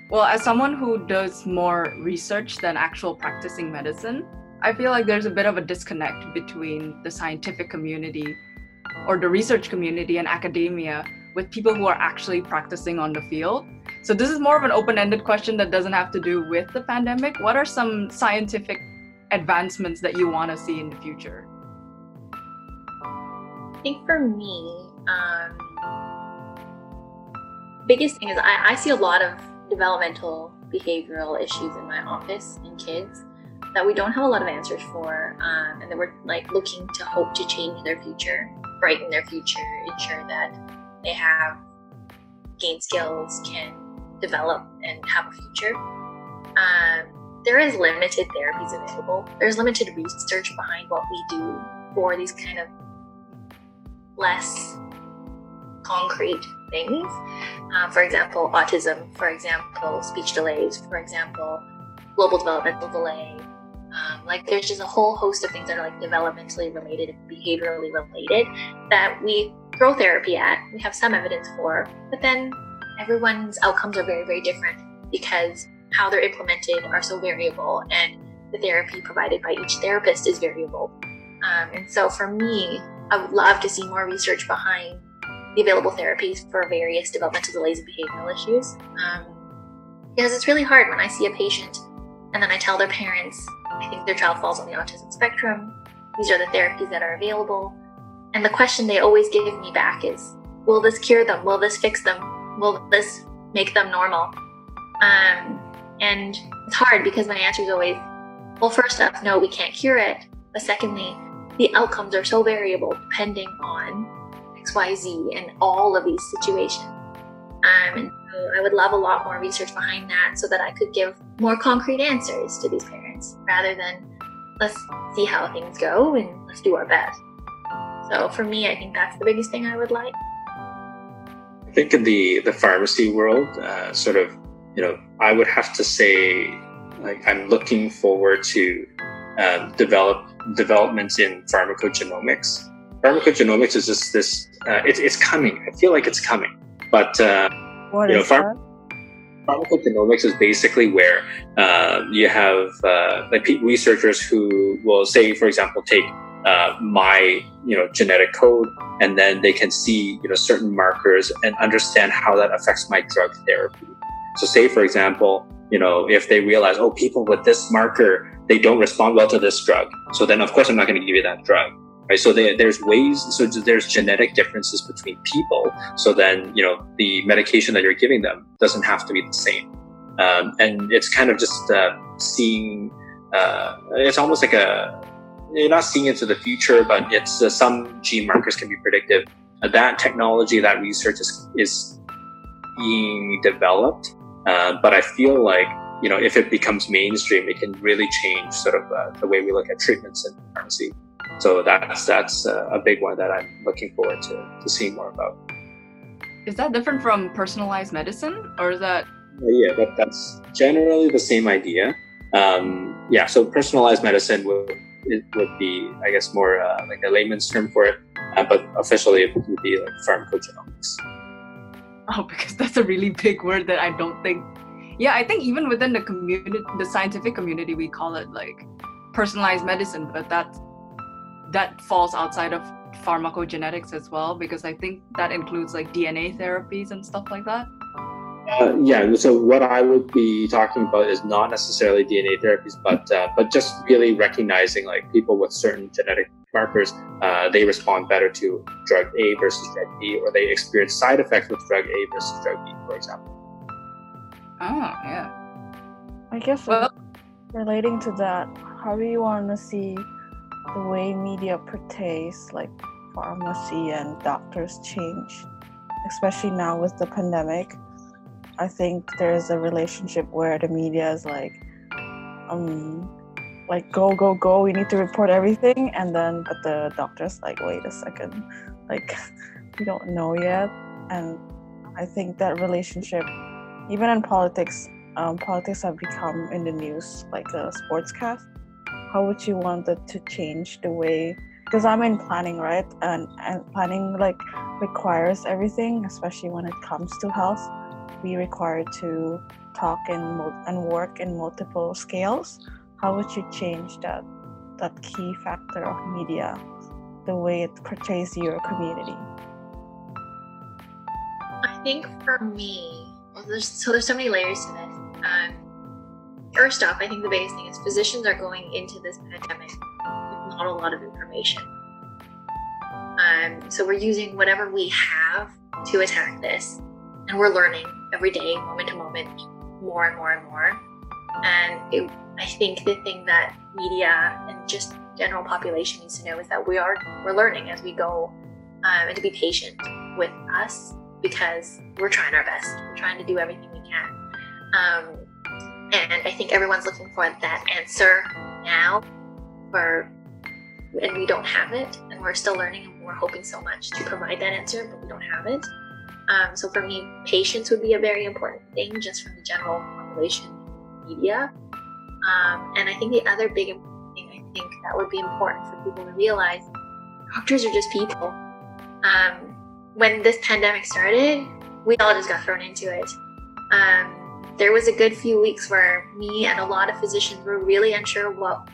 well, as someone who does more research than actual practicing medicine, I feel like there's a bit of a disconnect between the scientific community or the research community and academia with people who are actually practicing on the field. So, this is more of an open ended question that doesn't have to do with the pandemic. What are some scientific advancements that you want to see in the future? I think for me, um, biggest thing is I, I see a lot of developmental behavioral issues in my office in kids that we don't have a lot of answers for um, and that we're like looking to hope to change their future brighten their future ensure that they have gain skills can develop and have a future um, there is limited therapies available there's limited research behind what we do for these kind of less concrete things. Uh, for example, autism, for example, speech delays, for example, global developmental delay. Um, like there's just a whole host of things that are like developmentally related and behaviorally related that we throw therapy at. We have some evidence for, but then everyone's outcomes are very, very different because how they're implemented are so variable and the therapy provided by each therapist is variable. Um, and so for me, I would love to see more research behind the available therapies for various developmental delays and behavioral issues. Um, because it's really hard when I see a patient and then I tell their parents, I think their child falls on the autism spectrum. These are the therapies that are available. And the question they always give me back is, will this cure them? Will this fix them? Will this make them normal? Um, and it's hard because my answer is always, well, first off, no, we can't cure it. But secondly, the outcomes are so variable depending on XYZ and all of these situations. Um, and so I would love a lot more research behind that so that I could give more concrete answers to these parents rather than let's see how things go and let's do our best. So for me, I think that's the biggest thing I would like. I think in the the pharmacy world, uh, sort of, you know, I would have to say, like, I'm looking forward to um, develop developments in pharmacogenomics. Pharmacogenomics is just this. Uh, it, it's coming. I feel like it's coming, but uh, you know, is pharm- that? pharmacogenomics is basically where uh, you have uh, like researchers who will say, for example, take uh, my you know genetic code, and then they can see you know certain markers and understand how that affects my drug therapy. So, say for example, you know if they realize, oh, people with this marker they don't respond well to this drug, so then of course I'm not going to give you that drug. Right, so there, there's ways, so there's genetic differences between people. So then, you know, the medication that you're giving them doesn't have to be the same. Um, and it's kind of just uh, seeing, uh, it's almost like a, you're not seeing into the future, but it's uh, some gene markers can be predictive. Uh, that technology, that research is, is being developed. Uh, but I feel like, you know, if it becomes mainstream, it can really change sort of uh, the way we look at treatments in pharmacy. So that's that's uh, a big one that I'm looking forward to, to seeing more about. Is that different from personalized medicine, or is that Yeah, that, that's generally the same idea. Um, yeah, so personalized medicine would it would be, I guess, more uh, like a layman's term for it, uh, but officially it would be like pharmacogenomics. Oh, *laughs* because that's a really big word that I don't think. Yeah, I think even within the community, the scientific community, we call it like personalized medicine, but that that falls outside of pharmacogenetics as well, because I think that includes like DNA therapies and stuff like that. Uh, yeah, so what I would be talking about is not necessarily DNA therapies, but uh, but just really recognizing like people with certain genetic markers, uh, they respond better to drug A versus drug B, or they experience side effects with drug A versus drug B, for example. Oh, yeah. I guess Well- relating to that, how do you want to see the way media portrays like pharmacy and doctors change, especially now with the pandemic? I think there's a relationship where the media is like, um, like go go go, we need to report everything, and then but the doctor's like, wait a second, like *laughs* we don't know yet, and I think that relationship, even in politics, um, politics have become in the news like a sportscast. How would you want that to change the way? Because I'm in planning, right? And and planning like requires everything, especially when it comes to health. We require to talk and and work in multiple scales. How would you change that that key factor of media, the way it portrays your community? I think for me, well, there's so there's so many layers to this. Um, first off, I think the biggest thing is physicians are going into this pandemic with not a lot of information. Um, so we're using whatever we have to attack this, and we're learning every day, moment to moment, more and more and more. And it, I think the thing that media and just general population needs to know is that we are we're learning as we go, um, and to be patient with us because we're trying our best. We're trying to do everything we can. Um, and I think everyone's looking for that answer now, for and we don't have it, and we're still learning, and we're hoping so much to provide that answer, but we don't have it. Um, so for me, patience would be a very important thing, just from the general population media. Um, and I think the other big thing I think that would be important for people to realize, doctors are just people. Um, when this pandemic started, we all just got thrown into it. Um, there was a good few weeks where me and a lot of physicians were really unsure what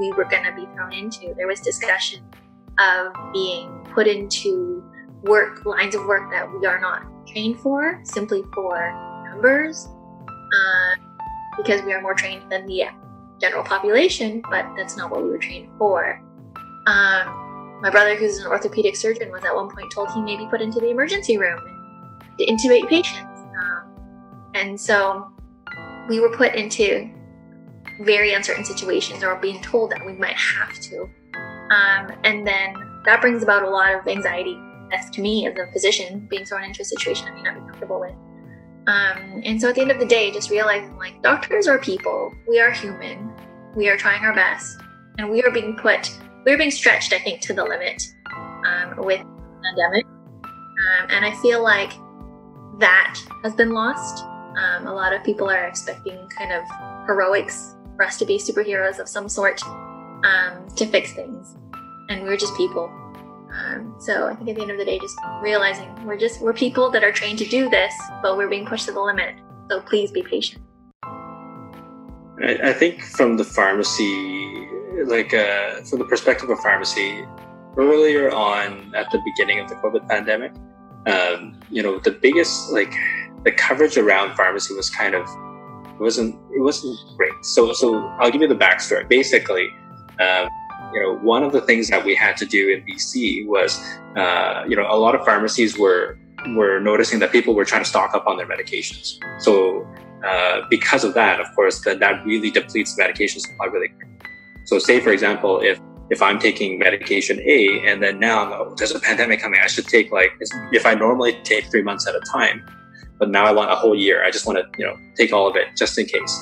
we were going to be thrown into. There was discussion of being put into work lines of work that we are not trained for, simply for numbers, uh, because we are more trained than the general population, but that's not what we were trained for. Um, my brother, who's an orthopedic surgeon, was at one point told he may be put into the emergency room to intubate patients. Um, and so we were put into very uncertain situations or being told that we might have to. Um, and then that brings about a lot of anxiety to me as a physician being thrown into a situation I may not be comfortable with. Um, and so at the end of the day, just realizing like doctors are people, we are human, we are trying our best, and we are being put, we're being stretched, I think, to the limit um, with pandemic. Um, and I feel like that has been lost. Um, a lot of people are expecting kind of heroics for us to be superheroes of some sort um, to fix things, and we're just people. Um, so I think at the end of the day, just realizing we're just we're people that are trained to do this, but we're being pushed to the limit. So please be patient. I, I think from the pharmacy, like uh, from the perspective of pharmacy, earlier on at the beginning of the COVID pandemic, um, you know, the biggest like the coverage around pharmacy was kind of it wasn't it wasn't great. So so I'll give you the backstory. Basically, um, you know, one of the things that we had to do in BC was, uh, you know, a lot of pharmacies were were noticing that people were trying to stock up on their medications. So uh, because of that, of course, that that really depletes medication supply really quickly. So say for example, if if I'm taking medication A and then now oh, there's a pandemic coming, I should take like if I normally take three months at a time, but now I want a whole year. I just want to you know take all of it just in case.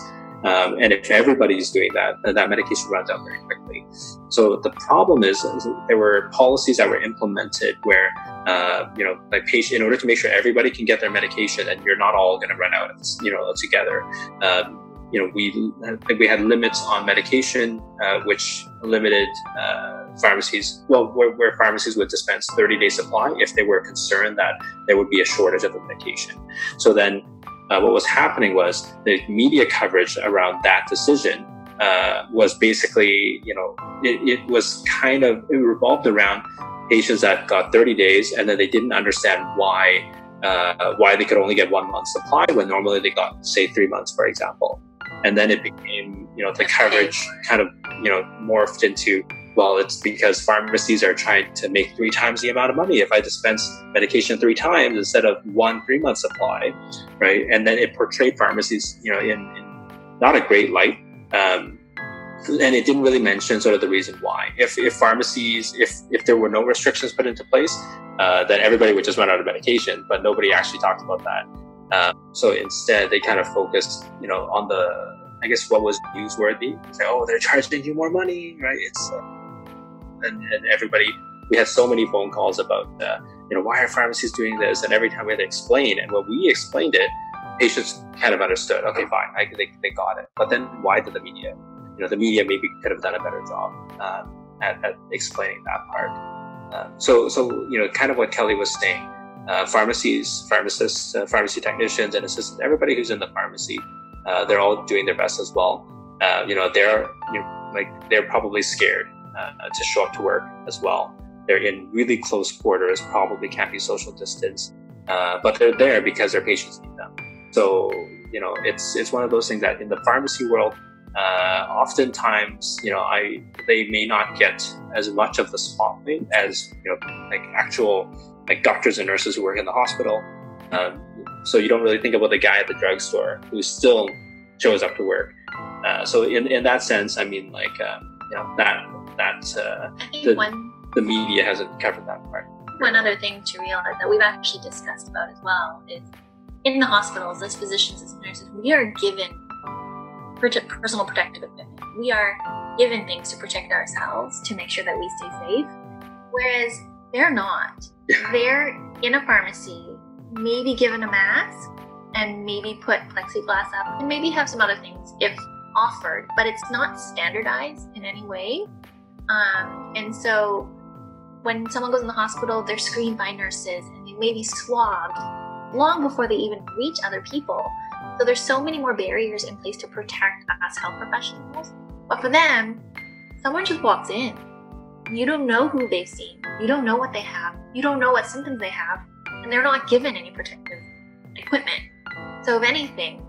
Um, and if everybody's doing that, that medication runs out very quickly. So the problem is, is there were policies that were implemented where, uh, you know, like patient, in order to make sure everybody can get their medication and you're not all going to run out, you know, together. Um, you know, we we had limits on medication, uh, which limited uh, pharmacies. Well, where, where, pharmacies would dispense 30 day supply if they were concerned that there would be a shortage of the medication. So then uh, what was happening was the media coverage around that decision uh, was basically, you know, it, it, was kind of, it revolved around patients that got 30 days and then they didn't understand why, uh, why they could only get one month supply when normally they got, say, three months, for example. And then it became, you know, the coverage kind of, you know, morphed into well, it's because pharmacies are trying to make three times the amount of money if I dispense medication three times instead of one three month supply, right? And then it portrayed pharmacies, you know, in, in not a great light. Um, and it didn't really mention sort of the reason why. If, if pharmacies, if if there were no restrictions put into place, uh, then everybody would just run out of medication. But nobody actually talked about that. Um, so instead, they kind of focused, you know, on the I guess what was newsworthy. Oh, they're charging you more money, right? It's uh, and, and everybody we had so many phone calls about uh, you know why are pharmacies doing this? And every time we had to explain and when we explained it patients kind of understood okay fine I, they, they got it. But then why did the media you know the media maybe could have done a better job um, at, at, explaining that part. Um, so so you know kind of what kelly was saying uh, pharmacies pharmacists uh, pharmacy technicians and assistants everybody who's in the pharmacy uh, they're all doing their best as well. Uh, you know they're you know, like they're probably scared uh, to show up to work as well. They're in really close quarters, probably can't be social distance, uh, but they're there because their patients need them. So you know, it's it's one of those things that in the pharmacy world, uh, oftentimes you know, I they may not get as much of the spotlight as you know, like actual like doctors and nurses who work in the hospital. Um, so you don't really think about the guy at the drugstore who still shows up to work. Uh, so in, in that sense, I mean, like um, you know that that uh, the, one, the media hasn't covered that part. One other thing to realize that we've actually discussed about as well is in the hospitals, as physicians, as nurses, we are given personal protective equipment. We are given things to protect ourselves to make sure that we stay safe. Whereas they're not. they're in a pharmacy, maybe given a mask and maybe put plexiglass up and maybe have some other things if offered, but it's not standardized in any way. Um, and so when someone goes in the hospital, they're screened by nurses and they may be swabbed long before they even reach other people. So there's so many more barriers in place to protect us health professionals. But for them, someone just walks in. You don't know who they've seen. You don't know what they have. You don't know what symptoms they have. And they're not given any protective equipment. So if anything,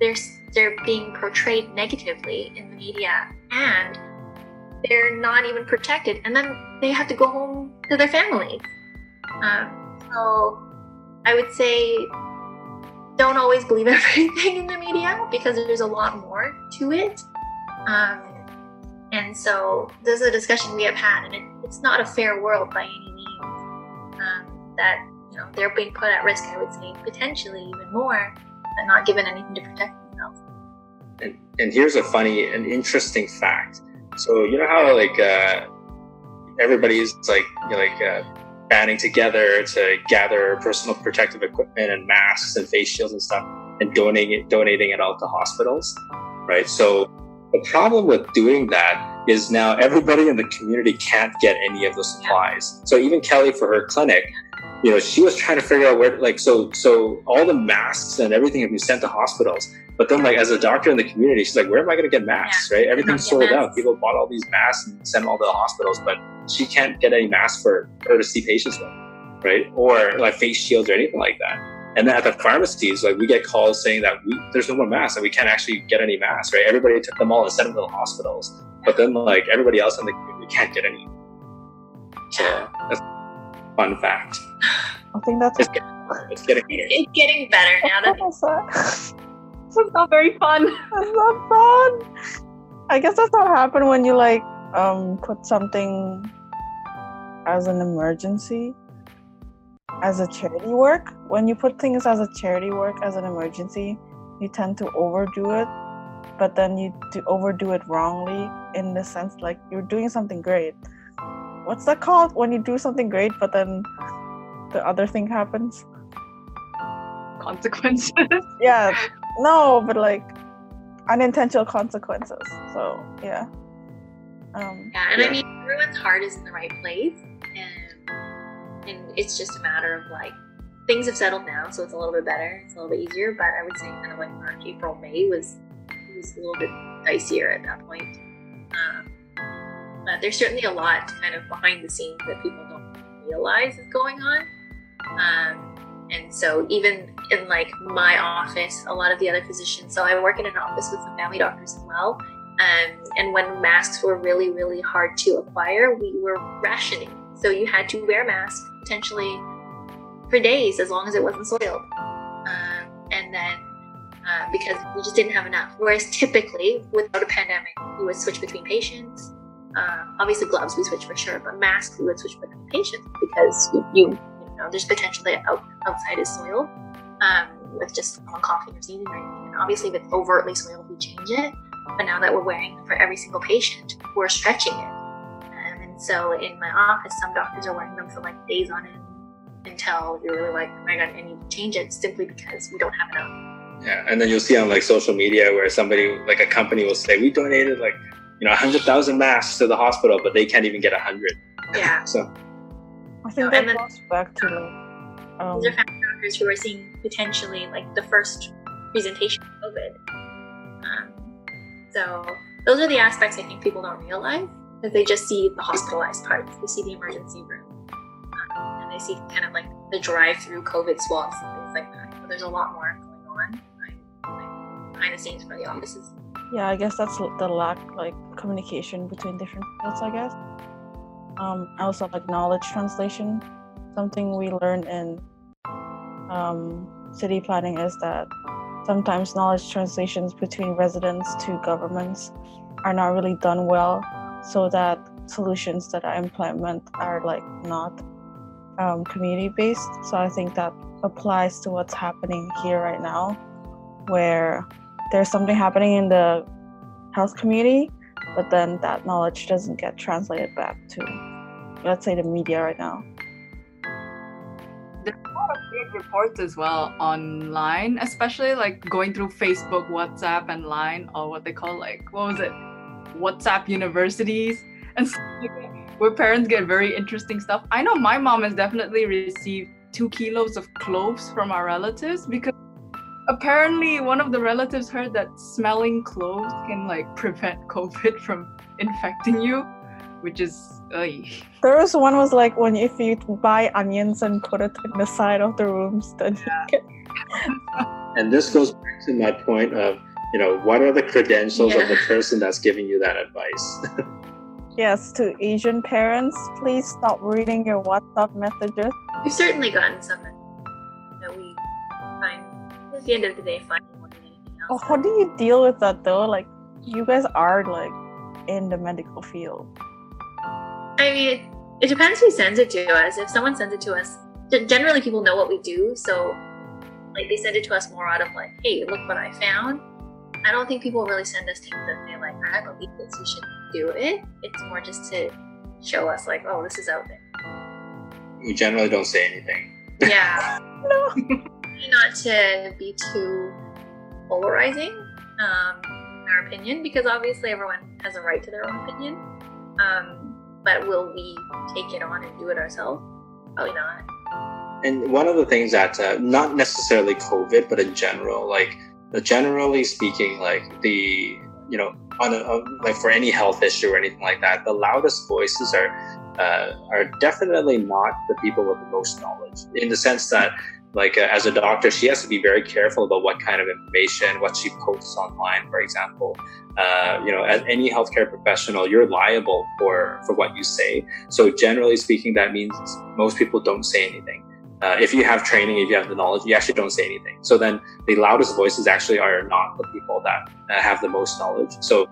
they're, they're being portrayed negatively in the media and they're not even protected, and then they have to go home to their families. Um, so I would say don't always believe *laughs* everything in the media because there's a lot more to it. Um, and so this is a discussion we have had, and it, it's not a fair world by any means. that you know they're being put at risk. I would say potentially even more, but not given anything to protect themselves. And, and here's a funny and interesting fact. So you know how like uh, everybody's like you know, like uh, banding together to gather personal protective equipment and masks and face shields and stuff, and donating it, donating it all to hospitals, right? So the problem with doing that is now everybody in the community can't get any of the supplies. So even Kelly for her clinic, you know, she was trying to figure out where, like, so, so all the masks and everything have been sent to hospitals. But then, like, as a doctor in the community, she's like, where am I going to get masks, yeah. right? Everything's sold out. People bought all these masks and sent them all to the hospitals, but she can't get any masks for her to see patients with, right? Or like face shields or anything like that. And then at the pharmacies, like we get calls saying that we, there's no more masks and we can't actually get any masks, right? Everybody took them all and sent them to the hospitals. But then like everybody else in the community can't get any. So that's a fun fact. I think that's it's getting, it's getting, it's getting better now that it's not very fun. *laughs* It's not fun. I guess that's what happened when you like um put something as an emergency as a charity work. When you put things as a charity work as an emergency you tend to overdo it but then you do overdo it wrongly in the sense like you're doing something great. What's that called? When you do something great but then the other thing happens? Consequences. Yeah *laughs* no but like unintentional consequences so yeah um, yeah and yeah. i mean everyone's heart is in the right place and and it's just a matter of like things have settled now, so it's a little bit better. It's a little bit easier, but I would say kind of like March, April, May was was a little bit dicier at that point. Um, but there's certainly a lot kind of behind the scenes that people don't realize is going on. Um, and so even in like my office, a lot of the other physicians. So I work in an office with some family doctors as well. Um, and when masks were really, really hard to acquire, we were rationing. So you had to wear masks potentially for days as long as it wasn't soiled. Um, and then uh, because we just didn't have enough. Whereas typically, without a pandemic, we would switch between patients. Uh, obviously, gloves we switch for sure, but masks we would switch between patients because you, you, know there's potential that out, outside is soiled um, with just someone coughing or sneezing or anything. And obviously, if it's overtly soiled, we change it. But now that we're wearing them for every single patient, we're stretching it And so in my office, some doctors are wearing them for like days on end until you're really like, oh my god, I need to change it simply because we don't have enough. Yeah, and then you'll see on like social media where somebody, like a company, will say we donated like you know hundred thousand masks to the hospital, but they can't even get a hundred. Yeah. so. I think that goes back to like, um, doctors who are seeing potentially like the first presentation of COVID. Um, so those are the aspects I think people don't realize because they just see the hospitalized parts, they see the emergency room, um, and they see kind of like the drive-through COVID swabs and things like that. But there's a lot more going on behind, behind the scenes for the offices. Yeah, I guess that's the lack like communication between different fields. I guess. Um, also like knowledge translation. Something we learn in um, city planning is that sometimes knowledge translations between residents to governments are not really done well so that solutions that I implement are like not um, community based. So I think that applies to what's happening here right now, where there's something happening in the health community, but then that knowledge doesn't get translated back to, let's say, the media right now. There's a lot of great reports as well online, especially like going through Facebook, WhatsApp, and Line, or what they call like, what was it? WhatsApp universities and where parents get very interesting stuff. I know my mom has definitely received two kilos of cloves from our relatives because apparently one of the relatives heard that smelling cloves can like prevent *laughs* COVID from infecting you, which is. Ugh. There was one was like when if you buy onions and put it in the side of the rooms, then yeah. you can. and this goes back to my point of you know what are the credentials yeah. of the person that's giving you that advice *laughs* yes to asian parents please stop reading your whatsapp messages we've certainly gotten some that we find at the end of the day finding more than anything else oh, how do you deal with that though like you guys are like in the medical field i mean it, it depends who sends it to us if someone sends it to us generally people know what we do, so like they send it to us more out of like, hey, look what I found. I don't think people really send us things that say like, I believe this, you should do it. It's more just to show us like, oh, this is out there. We generally don't say anything. Yeah. *laughs* No. Not to be too polarizing um, in our opinion, because obviously everyone has a right to their own opinion. Um, but will we take it on and do it ourselves? Probably not. And one of the things that, uh, not necessarily COVID, but in general, like generally speaking, like the you know on a, like for any health issue or anything like that, the loudest voices are uh, are definitely not the people with the most knowledge. In the sense that, like uh, as a doctor, she has to be very careful about what kind of information, what she posts online, for example. Uh, you know, as any healthcare professional, you're liable for for what you say. So generally speaking, that means most people don't say anything uh, if you have training, if you have the knowledge, you actually don't say anything. So then the loudest voices actually are not the people that uh, have the most knowledge. So,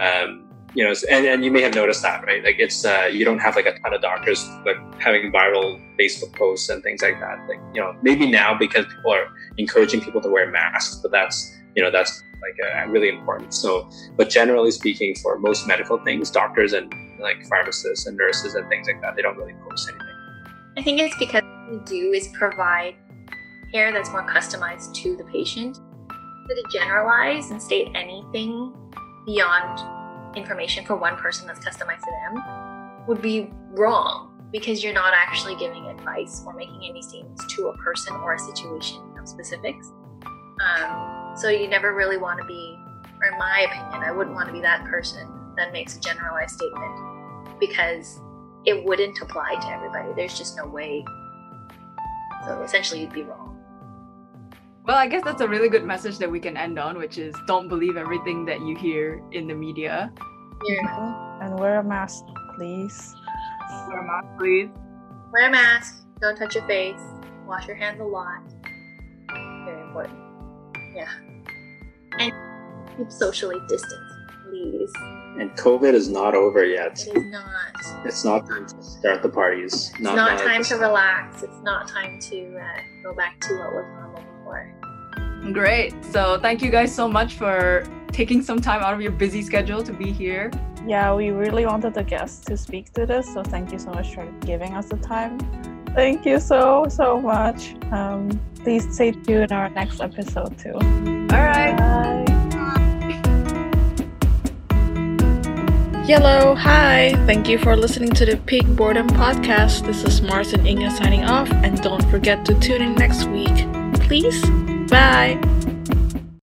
um, you know, and, and you may have noticed that, right? Like it's, uh, you don't have like a ton of doctors like having viral Facebook posts and things like that. Like, you know, maybe now because people are encouraging people to wear masks, but that's, you know, that's like really important. So, but generally speaking, for most medical things, doctors and like pharmacists and nurses and things like that, they don't really post anything. I think it's because what we do is provide care that's more customized to the patient. So to generalize and state anything beyond information for one person that's customized to them would be wrong because you're not actually giving advice or making any statements to a person or a situation of specifics. Um, so you never really want to be, or in my opinion, I wouldn't want to be that person that makes a generalized statement because it wouldn't apply to everybody. There's just no way so essentially, you'd be wrong. Well, I guess that's a really good message that we can end on, which is don't believe everything that you hear in the media. Yeah. And wear a mask, please. Wear a mask, please. Wear a mask. Don't touch your face. Wash your hands a lot. Very important. Yeah. And keep socially distanced, please. And COVID is not over yet. It is not. It's not time to start the parties. It's not, not time to relax. It's not time to uh, go back to what was normal before. Great. So thank you guys so much for taking some time out of your busy schedule to be here. Yeah, we really wanted the guests to speak to this, so thank you so much for giving us the time. Thank you so so much. Um, please stay tuned in our next episode too. All right. Bye. Hello, hi. Thank you for listening to the Peak Boredom Podcast. This is Mars and Inga signing off, and don't forget to tune in next week. Please. Bye.